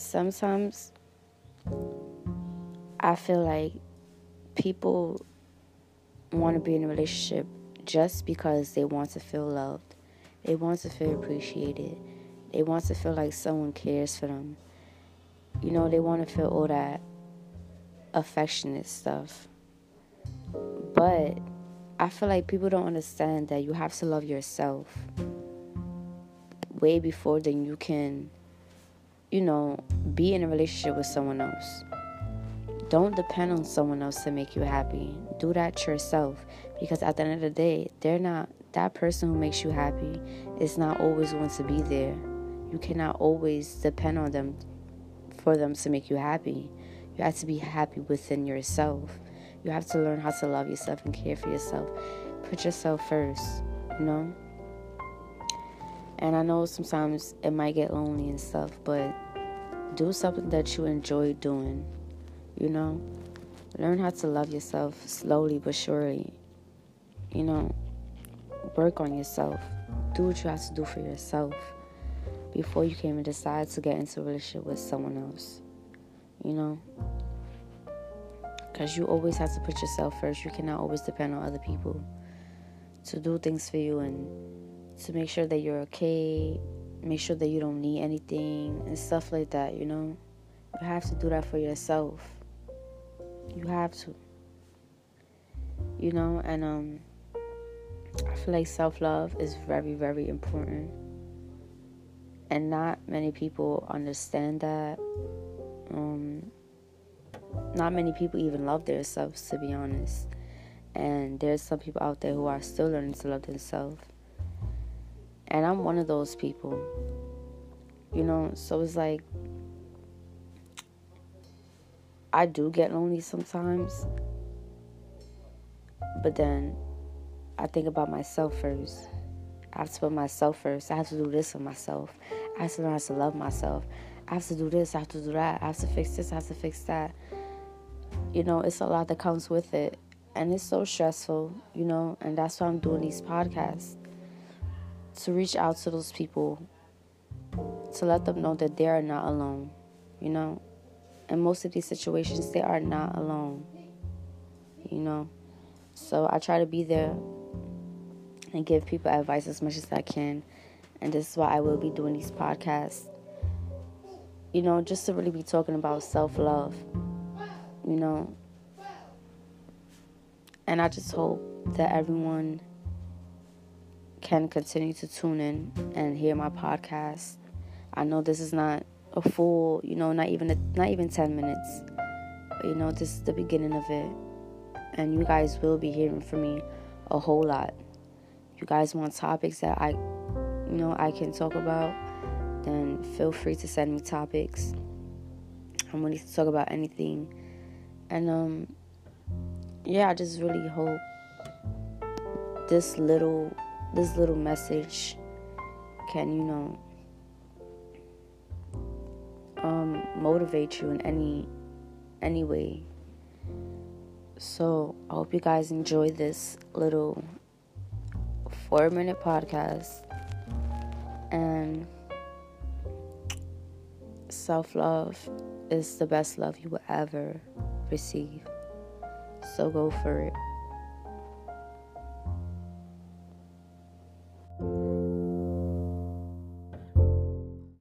sometimes I feel like people want to be in a relationship just because they want to feel loved. They want to feel appreciated. They want to feel like someone cares for them. You know, they want to feel all that affectionate stuff. But I feel like people don't understand that you have to love yourself way before then you can, you know, be in a relationship with someone else. Don't depend on someone else to make you happy. Do that yourself because at the end of the day, they're not that person who makes you happy is not always going to be there. You cannot always depend on them for them to make you happy. You have to be happy within yourself. You have to learn how to love yourself and care for yourself. Put yourself first, you know? And I know sometimes it might get lonely and stuff, but do something that you enjoy doing, you know? Learn how to love yourself slowly but surely, you know? Work on yourself. Do what you have to do for yourself before you can even decide to get into a relationship with someone else, you know? Because you always have to put yourself first. You cannot always depend on other people to do things for you and to make sure that you're okay, make sure that you don't need anything and stuff like that, you know? You have to do that for yourself. You have to. You know, and um I feel like self-love is very very important. And not many people understand that. Um not many people even love themselves to be honest. And there's some people out there who are still learning to love themselves and I'm one of those people. You know, so it's like I do get lonely sometimes. But then I think about myself first. I have to put myself first. I have to do this for myself. I have to learn how to love myself. I have to do this. I have to do that. I have to fix this. I have to fix that. You know, it's a lot that comes with it. And it's so stressful, you know, and that's why I'm doing these podcasts to reach out to those people to let them know that they are not alone, you know. In most of these situations, they are not alone, you know. So I try to be there and give people advice as much as I can. And this is why I will be doing these podcasts, you know, just to really be talking about self love, you know. And I just hope that everyone can continue to tune in and hear my podcast. I know this is not a full, you know, not even a, not even 10 minutes. But you know, this is the beginning of it. And you guys will be hearing from me a whole lot. you guys want topics that I you know, I can talk about, then feel free to send me topics. I'm ready to talk about anything. And um yeah, I just really hope this little this little message can, you know, um, motivate you in any any way. So I hope you guys enjoy this little four minute podcast and self love is the best love you will ever receive. So go for it.